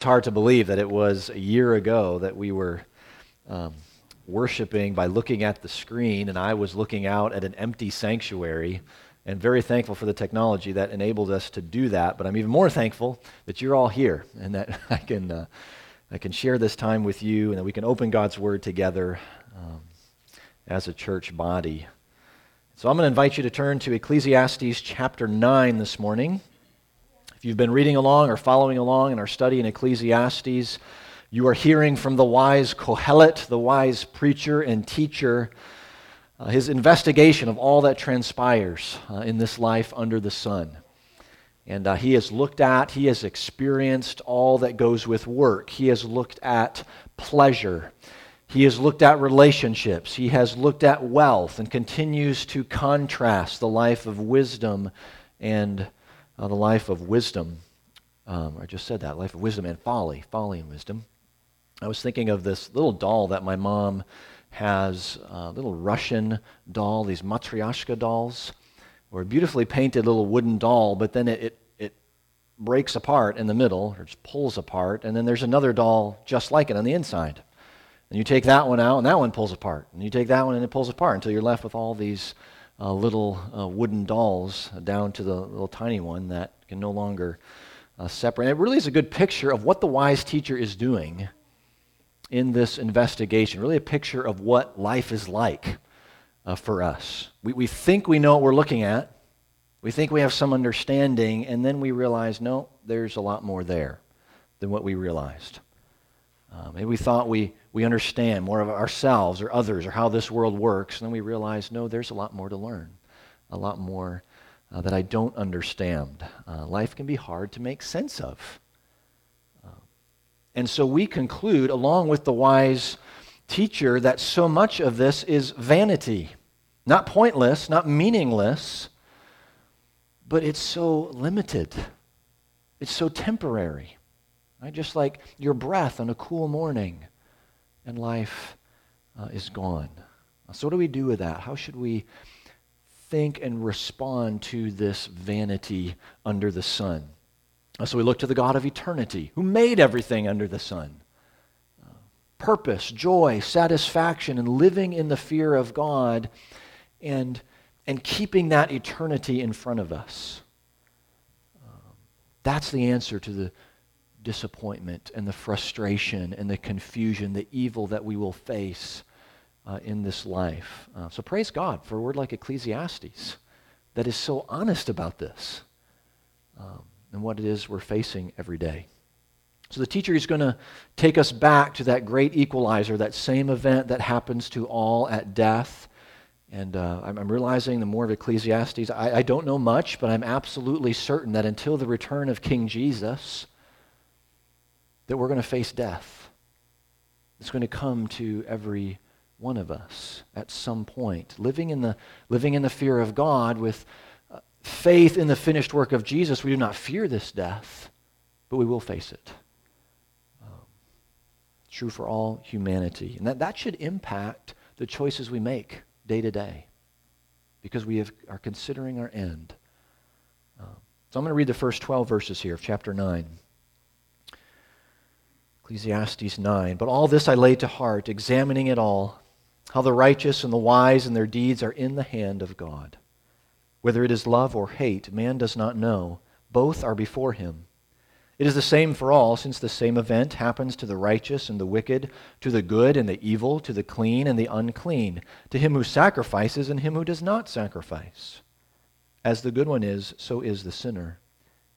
It's hard to believe that it was a year ago that we were um, worshiping by looking at the screen, and I was looking out at an empty sanctuary, and very thankful for the technology that enabled us to do that. But I'm even more thankful that you're all here and that I can, uh, I can share this time with you and that we can open God's Word together um, as a church body. So I'm going to invite you to turn to Ecclesiastes chapter 9 this morning. If you've been reading along or following along in our study in Ecclesiastes, you are hearing from the wise Kohelet, the wise preacher and teacher, uh, his investigation of all that transpires uh, in this life under the sun. And uh, he has looked at, he has experienced all that goes with work. He has looked at pleasure. He has looked at relationships. He has looked at wealth and continues to contrast the life of wisdom and uh, the life of wisdom. Um, I just said that life of wisdom and folly, folly and wisdom. I was thinking of this little doll that my mom has, a little Russian doll, these matryoshka dolls, or a beautifully painted little wooden doll, but then it, it, it breaks apart in the middle, or just pulls apart, and then there's another doll just like it on the inside. And you take that one out, and that one pulls apart. And you take that one, and it pulls apart until you're left with all these uh, little uh, wooden dolls down to the little tiny one that can no longer uh, separate. It really is a good picture of what the wise teacher is doing in this investigation, really a picture of what life is like uh, for us. We, we think we know what we're looking at, we think we have some understanding, and then we realize, no, there's a lot more there than what we realized. Uh, maybe we thought we, we understand more of ourselves or others or how this world works, and then we realize, no, there's a lot more to learn, a lot more uh, that I don't understand. Uh, life can be hard to make sense of. Uh, and so we conclude, along with the wise teacher, that so much of this is vanity. Not pointless, not meaningless, but it's so limited. It's so temporary. Right? Just like your breath on a cool morning, and life uh, is gone. So, what do we do with that? How should we think and respond to this vanity under the sun? Uh, so, we look to the God of eternity, who made everything under the sun. Uh, purpose, joy, satisfaction, and living in the fear of God and, and keeping that eternity in front of us. Um, that's the answer to the disappointment and the frustration and the confusion, the evil that we will face uh, in this life. Uh, so praise God for a word like Ecclesiastes that is so honest about this um, and what it is we're facing every day. So the teacher is going to take us back to that great equalizer, that same event that happens to all at death. And uh, I'm, I'm, realizing the more of Ecclesiastes, I, I don't know much, but I'm absolutely certain that until the return of King Jesus, that we're going to face death. It's going to come to every one of us at some point. Living in the, living in the fear of God with uh, faith in the finished work of Jesus, we do not fear this death, but we will face it. Um, true for all humanity. And that, that should impact the choices we make day to day because we have, are considering our end. Um, so I'm going to read the first 12 verses here of chapter 9. Ecclesiastes 9. But all this I lay to heart, examining it all, how the righteous and the wise and their deeds are in the hand of God. Whether it is love or hate, man does not know. Both are before him. It is the same for all, since the same event happens to the righteous and the wicked, to the good and the evil, to the clean and the unclean, to him who sacrifices and him who does not sacrifice. As the good one is, so is the sinner.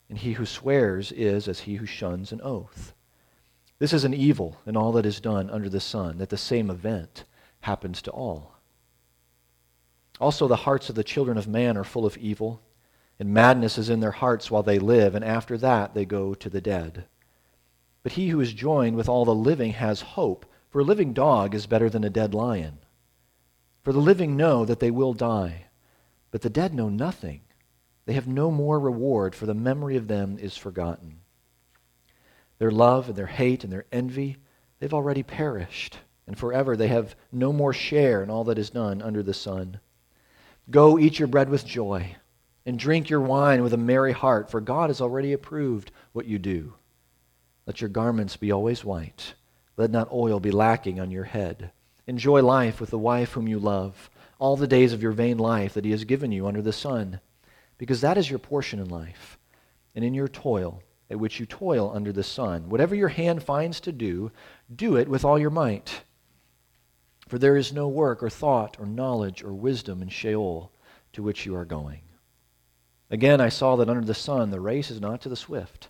And he who swears is as he who shuns an oath. This is an evil in all that is done under the sun, that the same event happens to all. Also, the hearts of the children of man are full of evil, and madness is in their hearts while they live, and after that they go to the dead. But he who is joined with all the living has hope, for a living dog is better than a dead lion. For the living know that they will die, but the dead know nothing. They have no more reward, for the memory of them is forgotten. Their love and their hate and their envy, they've already perished, and forever they have no more share in all that is done under the sun. Go eat your bread with joy, and drink your wine with a merry heart, for God has already approved what you do. Let your garments be always white. Let not oil be lacking on your head. Enjoy life with the wife whom you love, all the days of your vain life that he has given you under the sun, because that is your portion in life. And in your toil, at which you toil under the sun, whatever your hand finds to do, do it with all your might. For there is no work or thought or knowledge or wisdom in Sheol to which you are going. Again, I saw that under the sun the race is not to the swift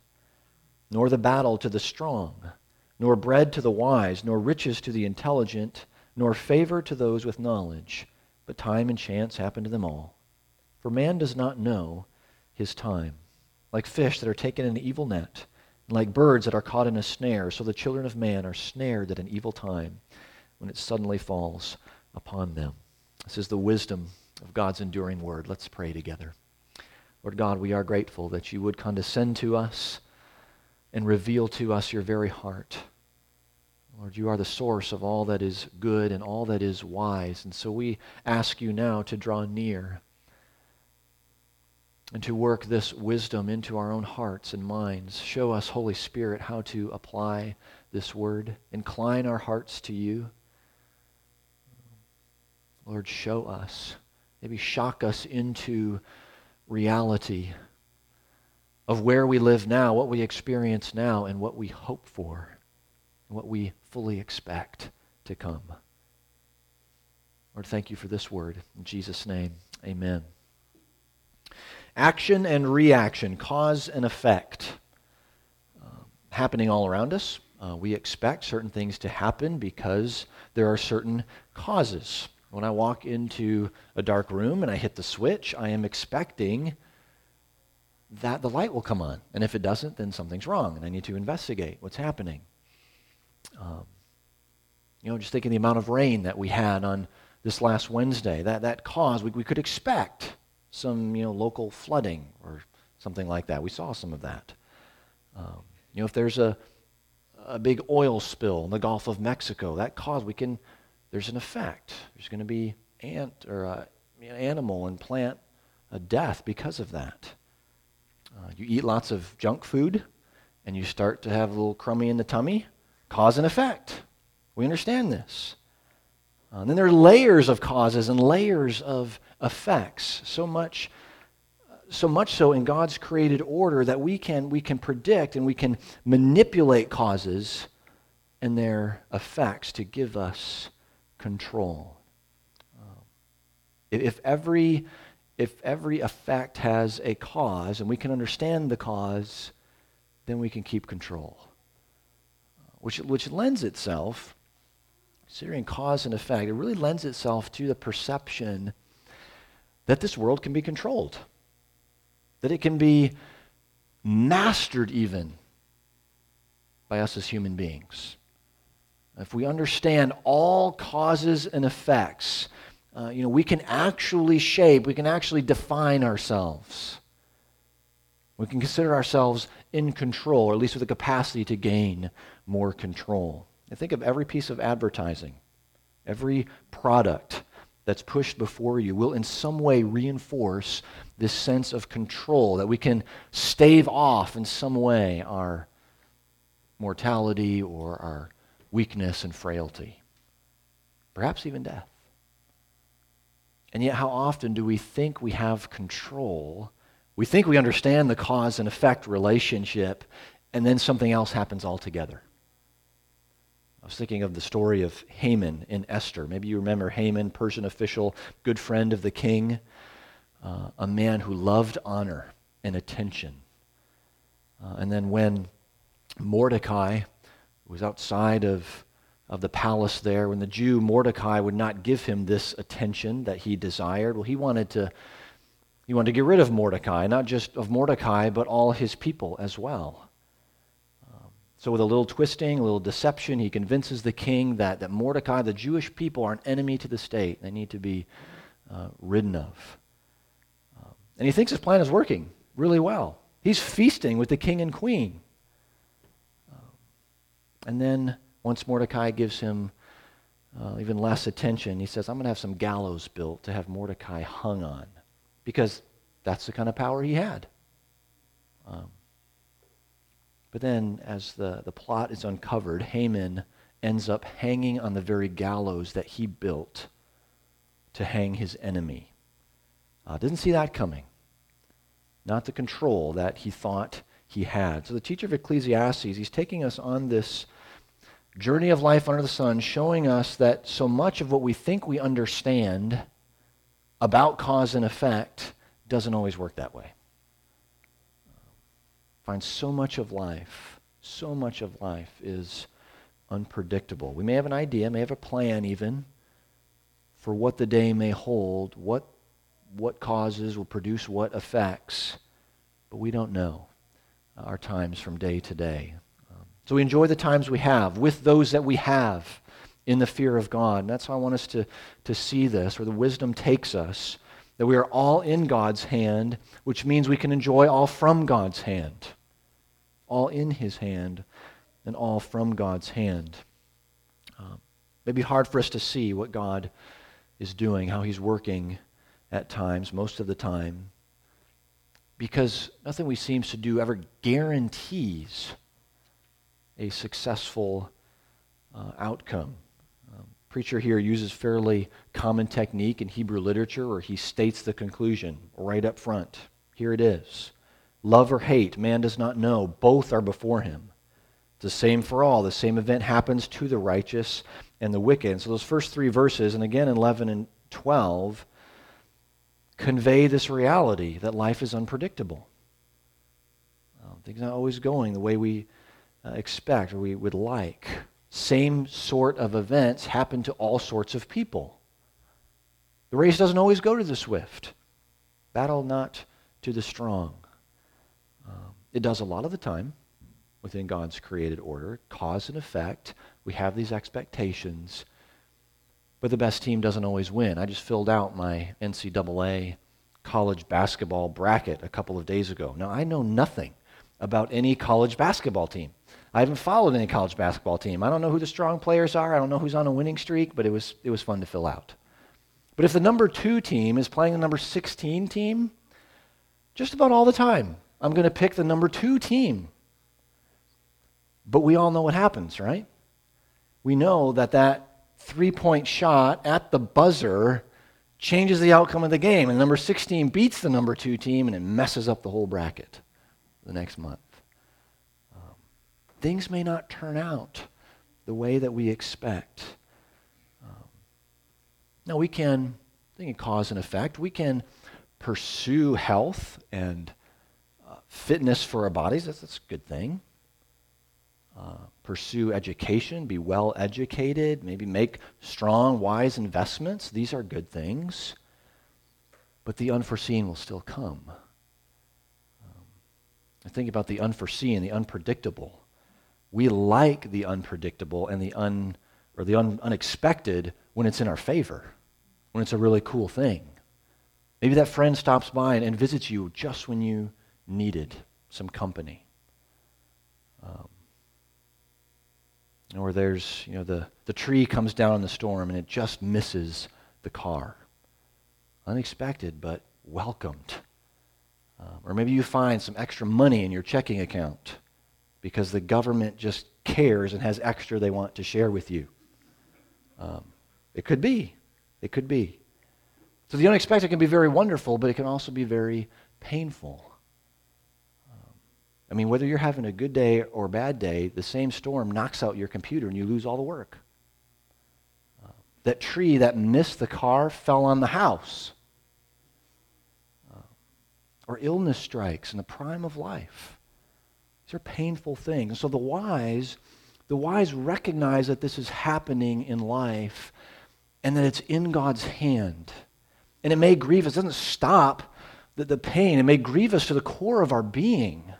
nor the battle to the strong, nor bread to the wise, nor riches to the intelligent, nor favor to those with knowledge, but time and chance happen to them all. For man does not know his time. Like fish that are taken in an evil net, like birds that are caught in a snare, so the children of man are snared at an evil time when it suddenly falls upon them. This is the wisdom of God's enduring word. Let's pray together. Lord God, we are grateful that you would condescend to us and reveal to us your very heart. Lord, you are the source of all that is good and all that is wise. And so we ask you now to draw near and to work this wisdom into our own hearts and minds. Show us, Holy Spirit, how to apply this word. Incline our hearts to you. Lord, show us. Maybe shock us into reality of where we live now, what we experience now, and what we hope for, and what we fully expect to come. Lord, thank you for this word. In Jesus' name, amen. Action and reaction, cause and effect, uh, happening all around us. Uh, we expect certain things to happen because there are certain causes. When I walk into a dark room and I hit the switch, I am expecting that the light will come on. And if it doesn't, then something's wrong, and I need to investigate what's happening. Um, you know, just thinking the amount of rain that we had on this last Wednesday, that, that cause, we, we could expect some, you know, local flooding or something like that. We saw some of that. Um, you know, if there's a, a big oil spill in the Gulf of Mexico, that caused, we can, there's an effect. There's going to be ant or uh, animal and plant a death because of that. Uh, you eat lots of junk food and you start to have a little crummy in the tummy. Cause and effect. We understand this. Uh, and then there are layers of causes and layers of effects. So much, so much so in God's created order that we can, we can predict and we can manipulate causes and their effects to give us control. Uh, if every if every effect has a cause and we can understand the cause, then we can keep control. Which, which lends itself, considering cause and effect, it really lends itself to the perception that this world can be controlled, that it can be mastered even by us as human beings. If we understand all causes and effects, uh, you know, we can actually shape, we can actually define ourselves. We can consider ourselves in control, or at least with the capacity to gain more control. And think of every piece of advertising, every product that's pushed before you will in some way reinforce this sense of control, that we can stave off in some way our mortality or our weakness and frailty, perhaps even death. And yet, how often do we think we have control? We think we understand the cause and effect relationship, and then something else happens altogether. I was thinking of the story of Haman in Esther. Maybe you remember Haman, Persian official, good friend of the king, uh, a man who loved honor and attention. Uh, and then when Mordecai was outside of of the palace there when the Jew Mordecai would not give him this attention that he desired. Well, he wanted to he wanted to get rid of Mordecai, not just of Mordecai, but all his people as well. So, with a little twisting, a little deception, he convinces the king that, that Mordecai, the Jewish people, are an enemy to the state. They need to be uh, ridden of. Um, and he thinks his plan is working really well. He's feasting with the king and queen. Um, and then once Mordecai gives him uh, even less attention, he says, I'm going to have some gallows built to have Mordecai hung on because that's the kind of power he had. Um, But then, as the, the plot is uncovered, Haman ends up hanging on the very gallows that he built to hang his enemy. Uh, didn't see that coming. Not the control that he thought he had. So the teacher of Ecclesiastes, he's taking us on this journey of life under the sun, showing us that so much of what we think we understand about cause and effect doesn't always work that way. Find so much of life, so much of life is unpredictable. We may have an idea, may have a plan even for what the day may hold, what, what causes will produce what effects, but we don't know our times from day to day. Um, so we enjoy the times we have with those that we have in the fear of God. And that's how I want us to, to see this, where the wisdom takes us, that we are all in God's hand, which means we can enjoy all from God's hand. All in His hand and all from God's hand. Um, may be hard for us to see what God is doing, how He's working at times, most of the time, because nothing we seems to do ever guarantees a successful uh, outcome. Preacher here uses fairly common technique in Hebrew literature where he states the conclusion right up front. Here it is. Love or hate, man does not know. Both are before him. It's the same for all. The same event happens to the righteous and the wicked. So those first three verses, and again in 11 and 12, convey this reality that life is unpredictable. Um, things are not always going the way we uh, expect or we would like. Same sort of events happen to all sorts of people. The race doesn't always go to the swift. Battle not to the strong. Um, it does a lot of the time within God's created order, cause and effect. We have these expectations, but the best team doesn't always win. I just filled out my NCAA college basketball bracket a couple of days ago. Now, I know nothing about any college basketball team. I haven't followed any college basketball team. I don't know who the strong players are. I don't know who's on a winning streak, but it was, it was fun to fill out. But if the number two team is playing the number 16 team, just about all the time, I'm going to pick the number two team. But we all know what happens, right? We know that that three point shot at the buzzer changes the outcome of the game. And number 16 beats the number two team and it messes up the whole bracket the next month. Things may not turn out the way that we expect. Um, now, we can, think of cause and effect, we can pursue health and fitness for our bodies, that's, that's a good thing. Uh, pursue education, be well educated, maybe make strong, wise investments. These are good things. But the unforeseen will still come. Um, I think about the unforeseen, the unpredictable. We like the unpredictable and the un, or the un, unexpected when it's in our favor, when it's a really cool thing. Maybe that friend stops by and, and visits you just when you needed some company. Um, or there's, you know, the, the tree comes down in the storm and it just misses the car. Unexpected, but welcomed. Um, or maybe you find some extra money in your checking account because the government just cares and has extra they want to share with you. Um, it could be. It could be. So the unexpected can be very wonderful, but it can also be very painful. I mean, whether you're having a good day or a bad day, the same storm knocks out your computer and you lose all the work. Uh, that tree that missed the car fell on the house. Uh, or illness strikes in the prime of life. These are painful things. so the wise, the wise recognize that this is happening in life and that it's in God's hand. And it may grieve us. It doesn't stop the, the pain. It may grieve us to the core of our being.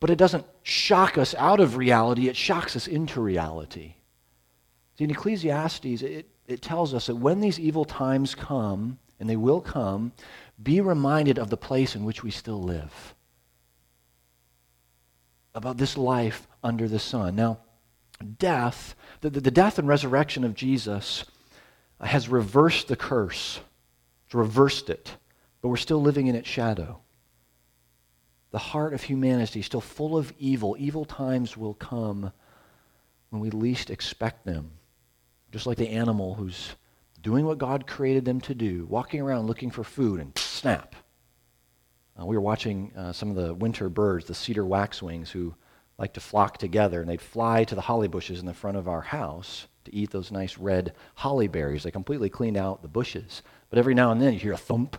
But it doesn't shock us out of reality, it shocks us into reality. See, in Ecclesiastes, it, it tells us that when these evil times come, and they will come, be reminded of the place in which we still live. About this life under the sun. Now, death, the, the death and resurrection of Jesus has reversed the curse. It's reversed it. But we're still living in its shadow. the heart of humanity, is still full of evil. Evil times will come when we least expect them. Just like the animal who's doing what God created them to do, walking around looking for food, and snap. Uh, we were watching uh, some of the winter birds, the cedar waxwings, who like to flock together, and they'd fly to the holly bushes in the front of our house to eat those nice red holly berries. They completely cleaned out the bushes. But every now and then you hear a thump,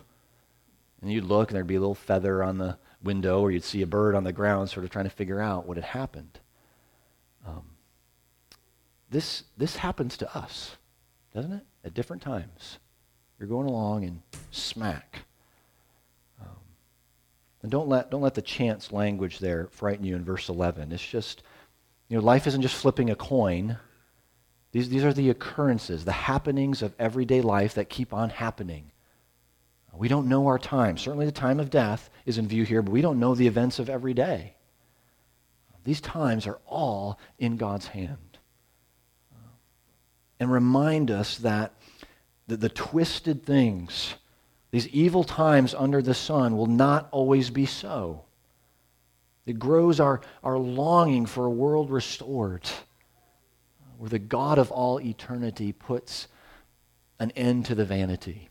and you'd look, and there'd be a little feather on the window, or you'd see a bird on the ground sort of trying to figure out what had happened. Um, this, this happens to us, doesn't it? At different times. You're going along and smack. And don't let, don't let the chance language there frighten you in verse 11. It's just, you know, life isn't just flipping a coin. These, these are the occurrences, the happenings of everyday life that keep on happening. We don't know our time. Certainly the time of death is in view here, but we don't know the events of every day. These times are all in God's hand. And remind us that the, the twisted things, these evil times under the sun, will not always be so. It grows our, our longing for a world restored, where the God of all eternity puts an end to the vanity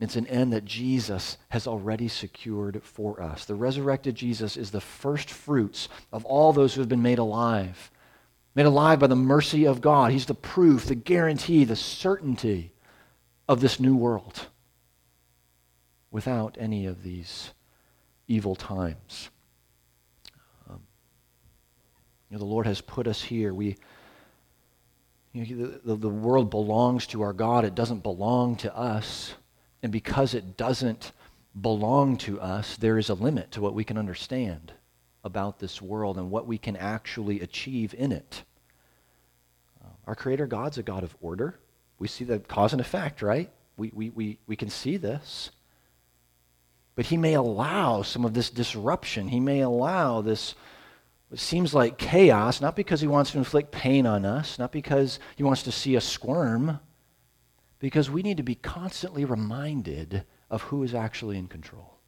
it's an end that Jesus has already secured for us. The resurrected Jesus is the first fruits of all those who have been made alive. Made alive by the mercy of God. He's the proof, the guarantee, the certainty of this new world without any of these evil times. Um, you know, the Lord has put us here. We, you know, the, the world belongs to our God, it doesn't belong to us. And because it doesn't belong to us, there is a limit to what we can understand about this world and what we can actually achieve in it. Uh, our Creator God's a God of order. We see the cause and effect, right? We, we, we, we can see this. But He may allow some of this disruption. He may allow this, what seems like chaos, not because He wants to inflict pain on us, not because He wants to see us squirm, because we need to be constantly reminded of who is actually in control.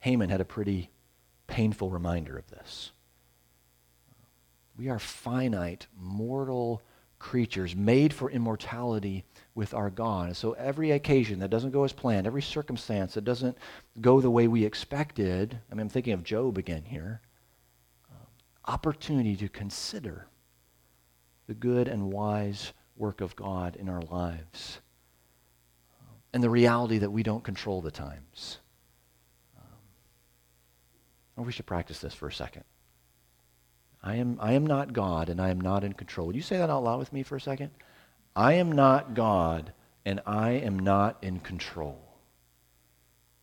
Haman had a pretty painful reminder of this. We are finite, mortal creatures made for immortality with our God. So every occasion that doesn't go as planned, every circumstance that doesn't go the way we expected, I mean, I'm thinking of Job again here, uh, opportunity to consider the good and wise work of God in our lives. And the reality that we don't control the times. Um, we should practice this for a second. I am, I am not God and I am not in control. Would you say that out loud with me for a second? I am not God and I am not in control.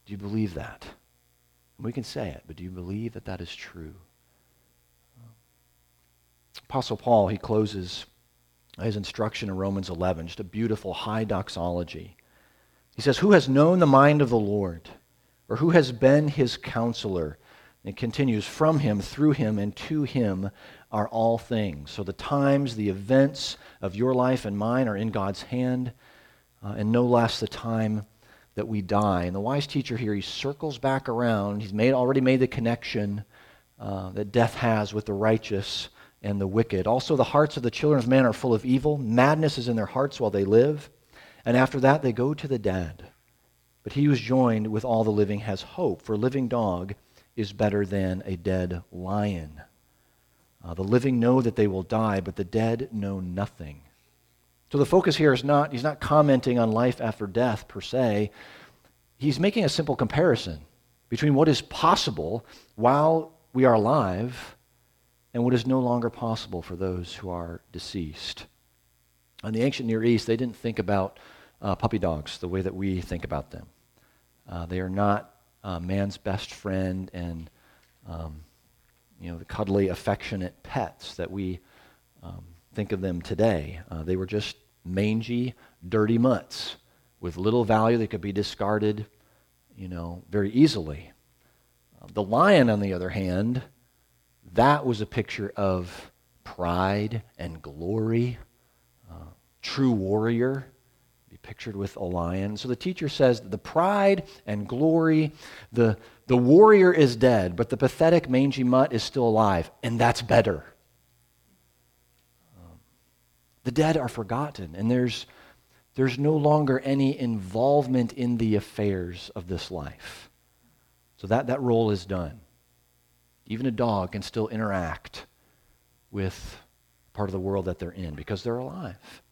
Do you believe that? We can say it, but do you believe that that is true? Apostle Paul, he closes his instruction in Romans 11, just a beautiful high doxology. He says, Who has known the mind of the Lord? Or who has been his counselor? It continues, From him, through him, and to him are all things. So the times, the events of your life and mine are in God's hand, uh, and no less the time that we die. And the wise teacher here, he circles back around. He's made, already made the connection uh, that death has with the righteous and the wicked. Also, the hearts of the children of men are full of evil. Madness is in their hearts while they live. And after that, they go to the dead. But he who is joined with all the living has hope, for living dog is better than a dead lion. Uh, the living know that they will die, but the dead know nothing. So the focus here is not, he's not commenting on life after death per se. He's making a simple comparison between what is possible while we are alive and what is no longer possible for those who are deceased. In the ancient Near East, they didn't think about uh, puppy dogs the way that we think about them. Uh, they are not uh, man's best friend and um, you know the cuddly, affectionate pets that we um, think of them today. Uh, they were just mangy, dirty mutts with little value. They could be discarded, you know, very easily. Uh, the lion, on the other hand, that was a picture of pride and glory, uh, true warrior, be pictured with a lion. So the teacher says the pride and glory, the, the warrior is dead, but the pathetic mangy mutt is still alive, and that's better. Um, the dead are forgotten, and there's, there's no longer any involvement in the affairs of this life. So that, that role is done. Even a dog can still interact with part of the world that they're in because they're alive.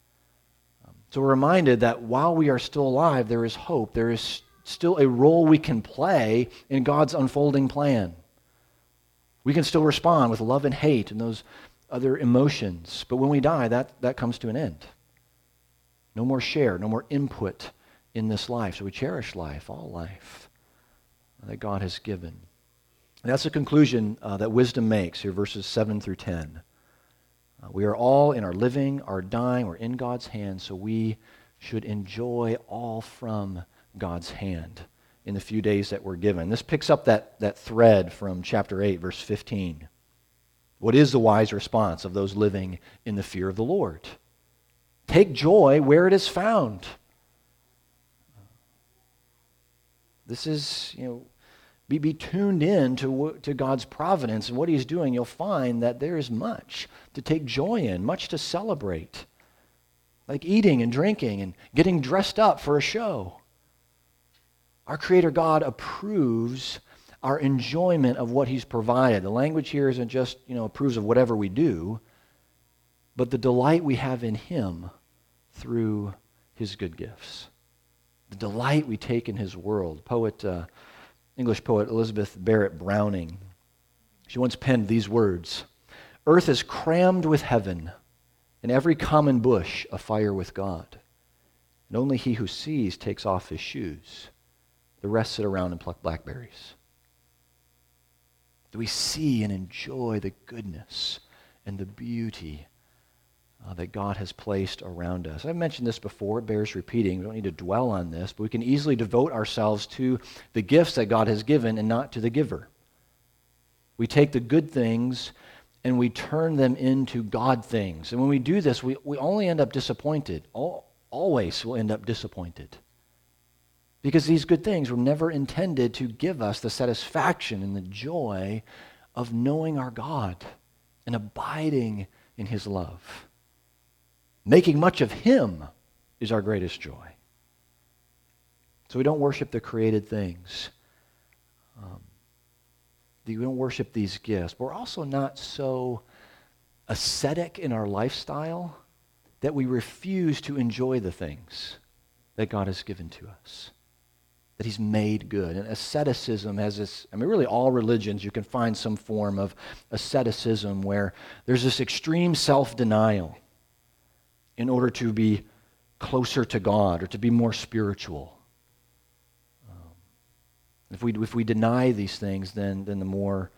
So we're reminded that while we are still alive, there is hope. There is still a role we can play in God's unfolding plan. We can still respond with love and hate and those other emotions. But when we die, that, that comes to an end. No more share, no more input in this life. So we cherish life, all life that God has given. And that's the conclusion uh, that wisdom makes here, verses 7 through 10. Uh, we are all in our living, our dying, we're in God's hand, so we should enjoy all from God's hand in the few days that we're given. This picks up that, that thread from chapter 8, verse 15. What is the wise response of those living in the fear of the Lord? Take joy where it is found. This is, you know, be, be tuned in to, to God's providence and what He's doing, you'll find that there is much to take joy in, much to celebrate. Like eating and drinking and getting dressed up for a show. Our Creator God approves our enjoyment of what He's provided. The language here isn't just, you know, approves of whatever we do, but the delight we have in Him through His good gifts. The delight we take in His world. Poet. Uh, English poet Elizabeth Barrett Browning. She once penned these words Earth is crammed with heaven, and every common bush afire with God. And only he who sees takes off his shoes. The rest sit around and pluck blackberries. Do we see and enjoy the goodness and the beauty uh, that God has placed around us. I've mentioned this before, it bears repeating. We don't need to dwell on this, but we can easily devote ourselves to the gifts that God has given and not to the giver. We take the good things and we turn them into God things. And when we do this, we, we only end up disappointed. All, always will end up disappointed. Because these good things were never intended to give us the satisfaction and the joy of knowing our God and abiding in his love. Making much of Him is our greatest joy. So we don't worship the created things. Um, we don't worship these gifts. But we're also not so ascetic in our lifestyle that we refuse to enjoy the things that God has given to us, that He's made good. And asceticism has this, I mean, really all religions, you can find some form of asceticism where there's this extreme self denial in order to be closer to God or to be more spiritual. Um, if, we, if we deny these things, then, then the more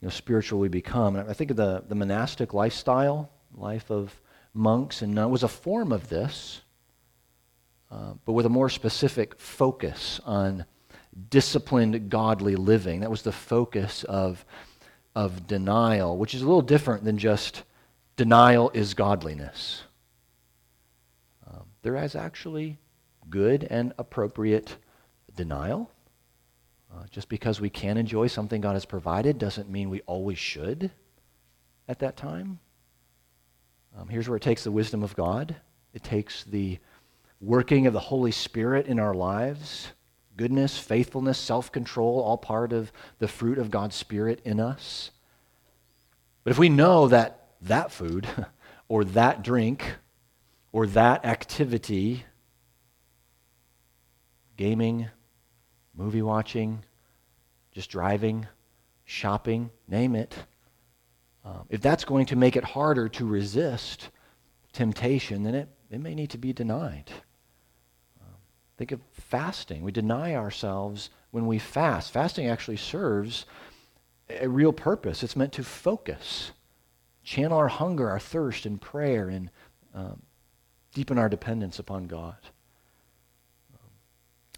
you know, spiritual we become. And I think of the, the monastic lifestyle, life of monks and nuns, was a form of this, uh, but with a more specific focus on disciplined, godly living. That was the focus of, of denial, which is a little different than just denial is godliness. There is actually good and appropriate denial. Uh, just because we can enjoy something God has provided doesn't mean we always should at that time. Um, here's where it takes the wisdom of God. It takes the working of the Holy Spirit in our lives goodness, faithfulness, self control, all part of the fruit of God's Spirit in us. But if we know that that food or that drink or that activity, gaming, movie watching, just driving, shopping, name it, um, if that's going to make it harder to resist temptation, then it, it may need to be denied. Um, think of fasting. We deny ourselves when we fast. Fasting actually serves a real purpose. It's meant to focus, channel our hunger, our thirst in prayer, and um, deepen our dependence upon God. Um,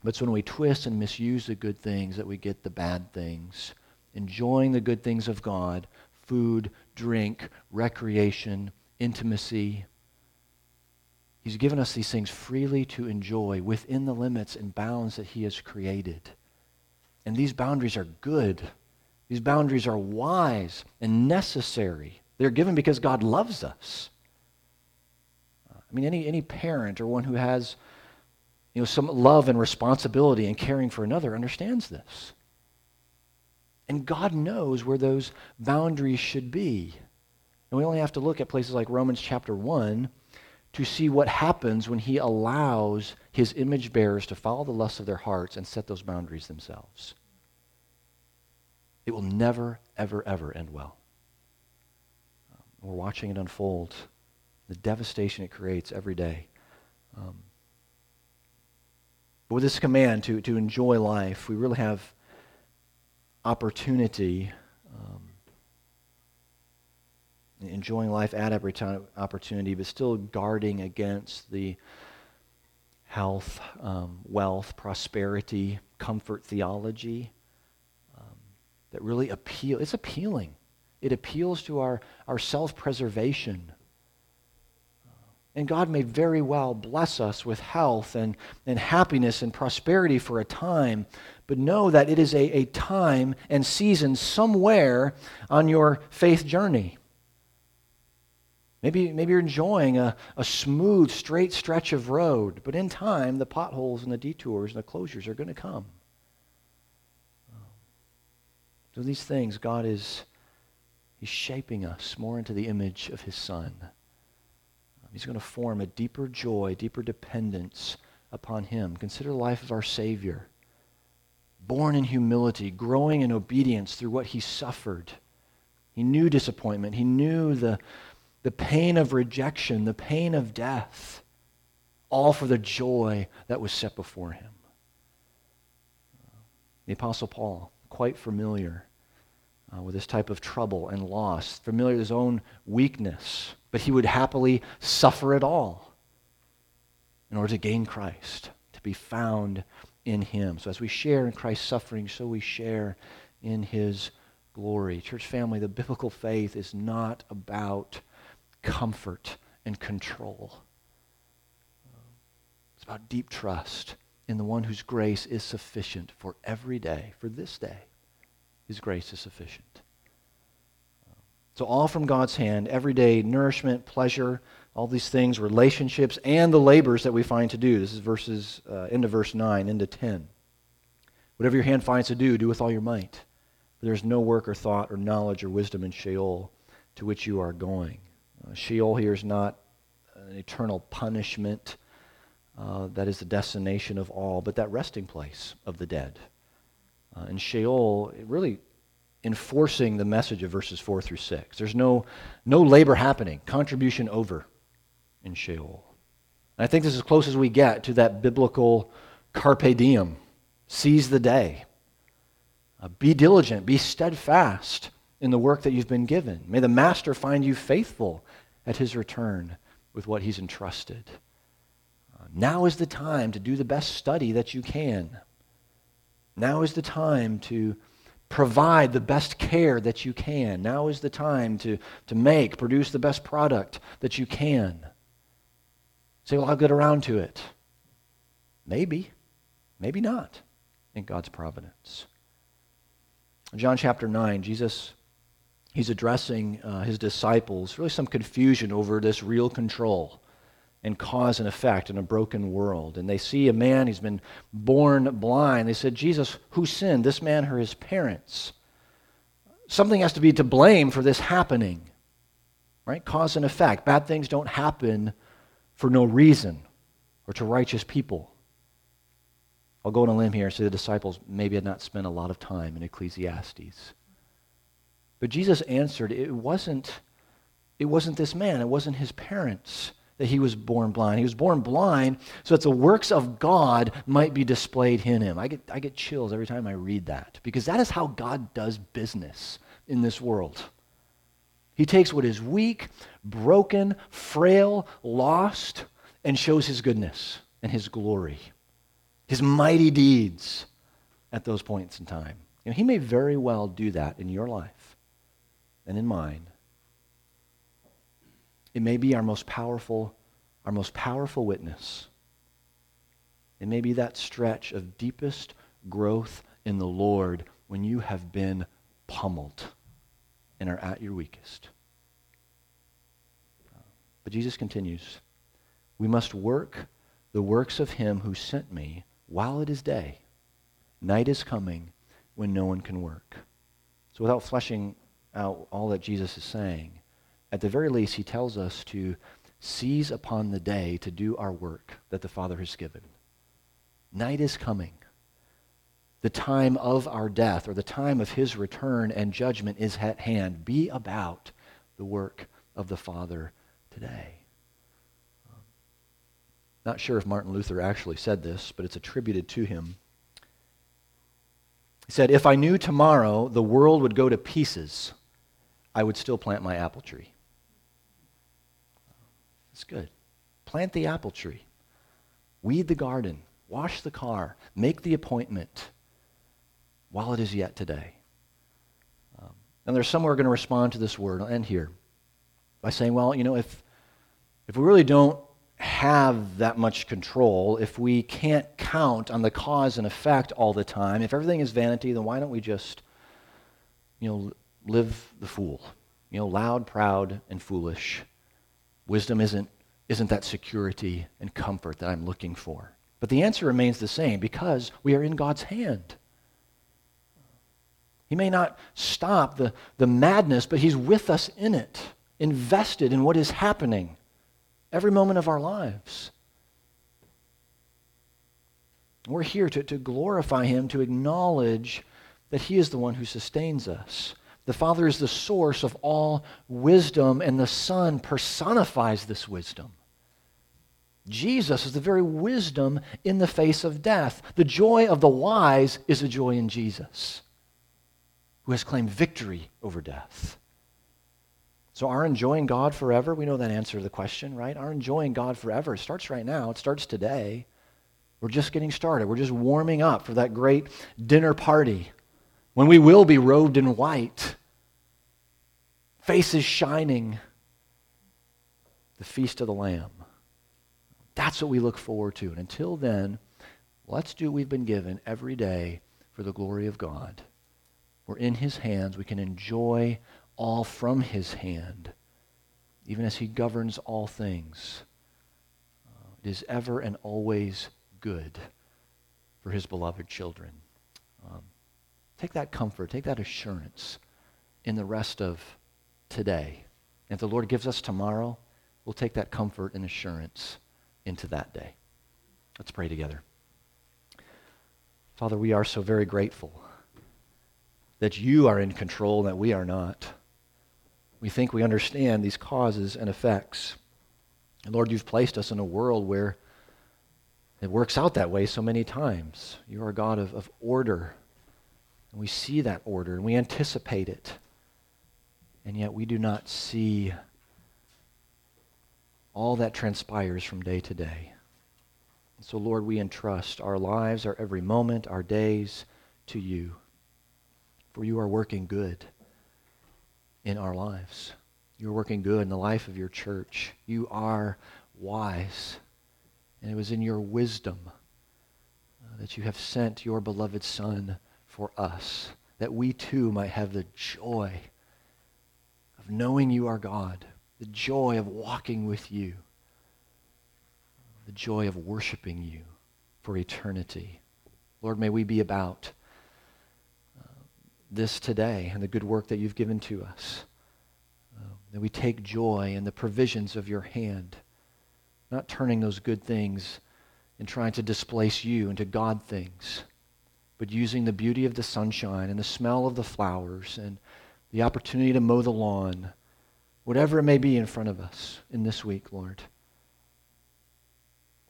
but it's when we twist and misuse the good things that we get the bad things. Enjoying the good things of God food, drink, recreation, intimacy. He's given us these things freely to enjoy within the limits and bounds that He has created. And these boundaries are good. These boundaries are wise and necessary. They're given because God loves us. I mean, any, any parent or one who has you know, some love and responsibility and caring for another understands this. And God knows where those boundaries should be. And we only have to look at places like Romans chapter 1 to see what happens when he allows his image bearers to follow the lusts of their hearts and set those boundaries themselves. It will never, ever, ever end well. We're watching it unfold, the devastation it creates every day. Um, but with this command to, to enjoy life, we really have opportunity. Um, enjoying life at every time opportunity, but still guarding against the health, um, wealth, prosperity, comfort theology um, that really appeal. It's appealing. It appeals to our, our self-preservation. And God may very well bless us with health and, and happiness and prosperity for a time, but know that it is a, a time and season somewhere on your faith journey. Maybe, maybe you're enjoying a, a smooth, straight stretch of road, but in time, the potholes and the detours and the closures are going to come. So these things, God is He's shaping us more into the image of His Son. He's going to form a deeper joy, deeper dependence upon Him. Consider the life of our Savior. Born in humility, growing in obedience through what He suffered. He knew disappointment. He knew the, the pain of rejection, the pain of death, all for the joy that was set before him. The Apostle Paul, quite familiar uh, with this type of trouble and loss, familiar with his own weakness, but he would happily suffer it all in order to gain Christ, to be found in him. So as we share in Christ's suffering, so we share in his glory. Church family, the biblical faith is not about comfort and control. It's about deep trust in the one whose grace is sufficient for every day, for this day. His grace is sufficient. So, all from God's hand, everyday nourishment, pleasure, all these things, relationships, and the labors that we find to do. This is verses, uh, into verse 9, into 10. Whatever your hand finds to do, do with all your might. There is no work or thought or knowledge or wisdom in Sheol to which you are going. Uh, Sheol here is not an eternal punishment uh, that is the destination of all, but that resting place of the dead. Uh, and Sheol, really enforcing the message of verses 4 through 6. There's no, no labor happening, contribution over in Sheol. And I think this is as close as we get to that biblical carpe diem seize the day. Uh, be diligent, be steadfast in the work that you've been given. May the master find you faithful at his return with what he's entrusted. Uh, now is the time to do the best study that you can. Now is the time to provide the best care that you can. Now is the time to, to make, produce the best product that you can. Say, well, I'll get around to it. Maybe, maybe not in God's providence. John chapter 9, Jesus he's addressing uh, his disciples, really some confusion over this real control and cause and effect in a broken world. And they see a man, he's been born blind. They said, Jesus, who sinned, this man or his parents? Something has to be to blame for this happening, right? Cause and effect. Bad things don't happen for no reason or to righteous people. I'll go on a limb here and say the disciples maybe had not spent a lot of time in Ecclesiastes. But Jesus answered, it wasn't, it wasn't this man, it wasn't his parents that he was born blind. He was born blind so that the works of God might be displayed in him. I get, I get chills every time I read that because that is how God does business in this world. He takes what is weak, broken, frail, lost, and shows his goodness and his glory, his mighty deeds at those points in time. He may very well do that in your life and in mine. It may be our most powerful our most powerful witness. It may be that stretch of deepest growth in the Lord when you have been pummeled and are at your weakest. But Jesus continues We must work the works of him who sent me while it is day. Night is coming when no one can work. So, without fleshing out all that Jesus is saying, at the very least, he tells us to seize upon the day to do our work that the Father has given. Night is coming. The time of our death or the time of his return and judgment is at hand. Be about the work of the Father today. Not sure if Martin Luther actually said this, but it's attributed to him. He said, If I knew tomorrow the world would go to pieces, I would still plant my apple tree. It's good. Plant the apple tree. Weed the garden. Wash the car. Make the appointment while it is yet today. Um, and there's some who are going to respond to this word. I'll end here by saying, well, you know, if, if we really don't have that much control, if we can't count on the cause and effect all the time, if everything is vanity, then why don't we just, you know, live the fool? You know, loud, proud, and foolish Wisdom isn't, isn't that security and comfort that I'm looking for. But the answer remains the same because we are in God's hand. He may not stop the, the madness, but He's with us in it, invested in what is happening every moment of our lives. We're here to, to glorify Him, to acknowledge that He is the one who sustains us. The Father is the source of all wisdom, and the Son personifies this wisdom. Jesus is the very wisdom in the face of death. The joy of the wise is a joy in Jesus, who has claimed victory over death. So, our enjoying God forever, we know that answer to the question, right? Our enjoying God forever starts right now, it starts today. We're just getting started. We're just warming up for that great dinner party when we will be robed in white, faces shining, the feast of the Lamb. That's what we look forward to. And until then, let's do what we've been given every day for the glory of God. We're in His hands. We can enjoy all from His hand, even as He governs all things. Uh, it is ever and always good for His beloved children. Um, Take that comfort, take that assurance in the rest of today. And if the Lord gives us tomorrow, we'll take that comfort and assurance into that day. Let's pray together. Father, we are so very grateful that you are in control and that we are not. We think we understand these causes and effects. And Lord, you've placed us in a world where it works out that way so many times. You are a God of, of order and we see that order and we anticipate it. And yet we do not see all that transpires from day to day. And so, Lord, we entrust our lives, our every moment, our days to you. For you are working good in our lives. You're working good in the life of your church. You are wise. And it was in your wisdom uh, that you have sent your beloved Son for us, that we too might have the joy of knowing you are God, the joy of walking with you, the joy of worshiping you for eternity. Lord, may we be about uh, this today and the good work that you've given to us. Uh, that we take joy in the provisions of your hand, not turning those good things and trying to displace you into God things but using the beauty of the sunshine and the smell of the flowers and the opportunity to mow the lawn, whatever it may be in front of us in this week, Lord,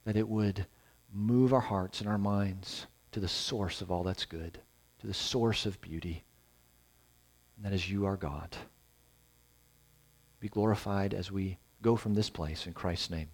that it would move our hearts and our minds to the source of all that's good, to the source of beauty, and that is you, our God. Be glorified as we go from this place in Christ's name.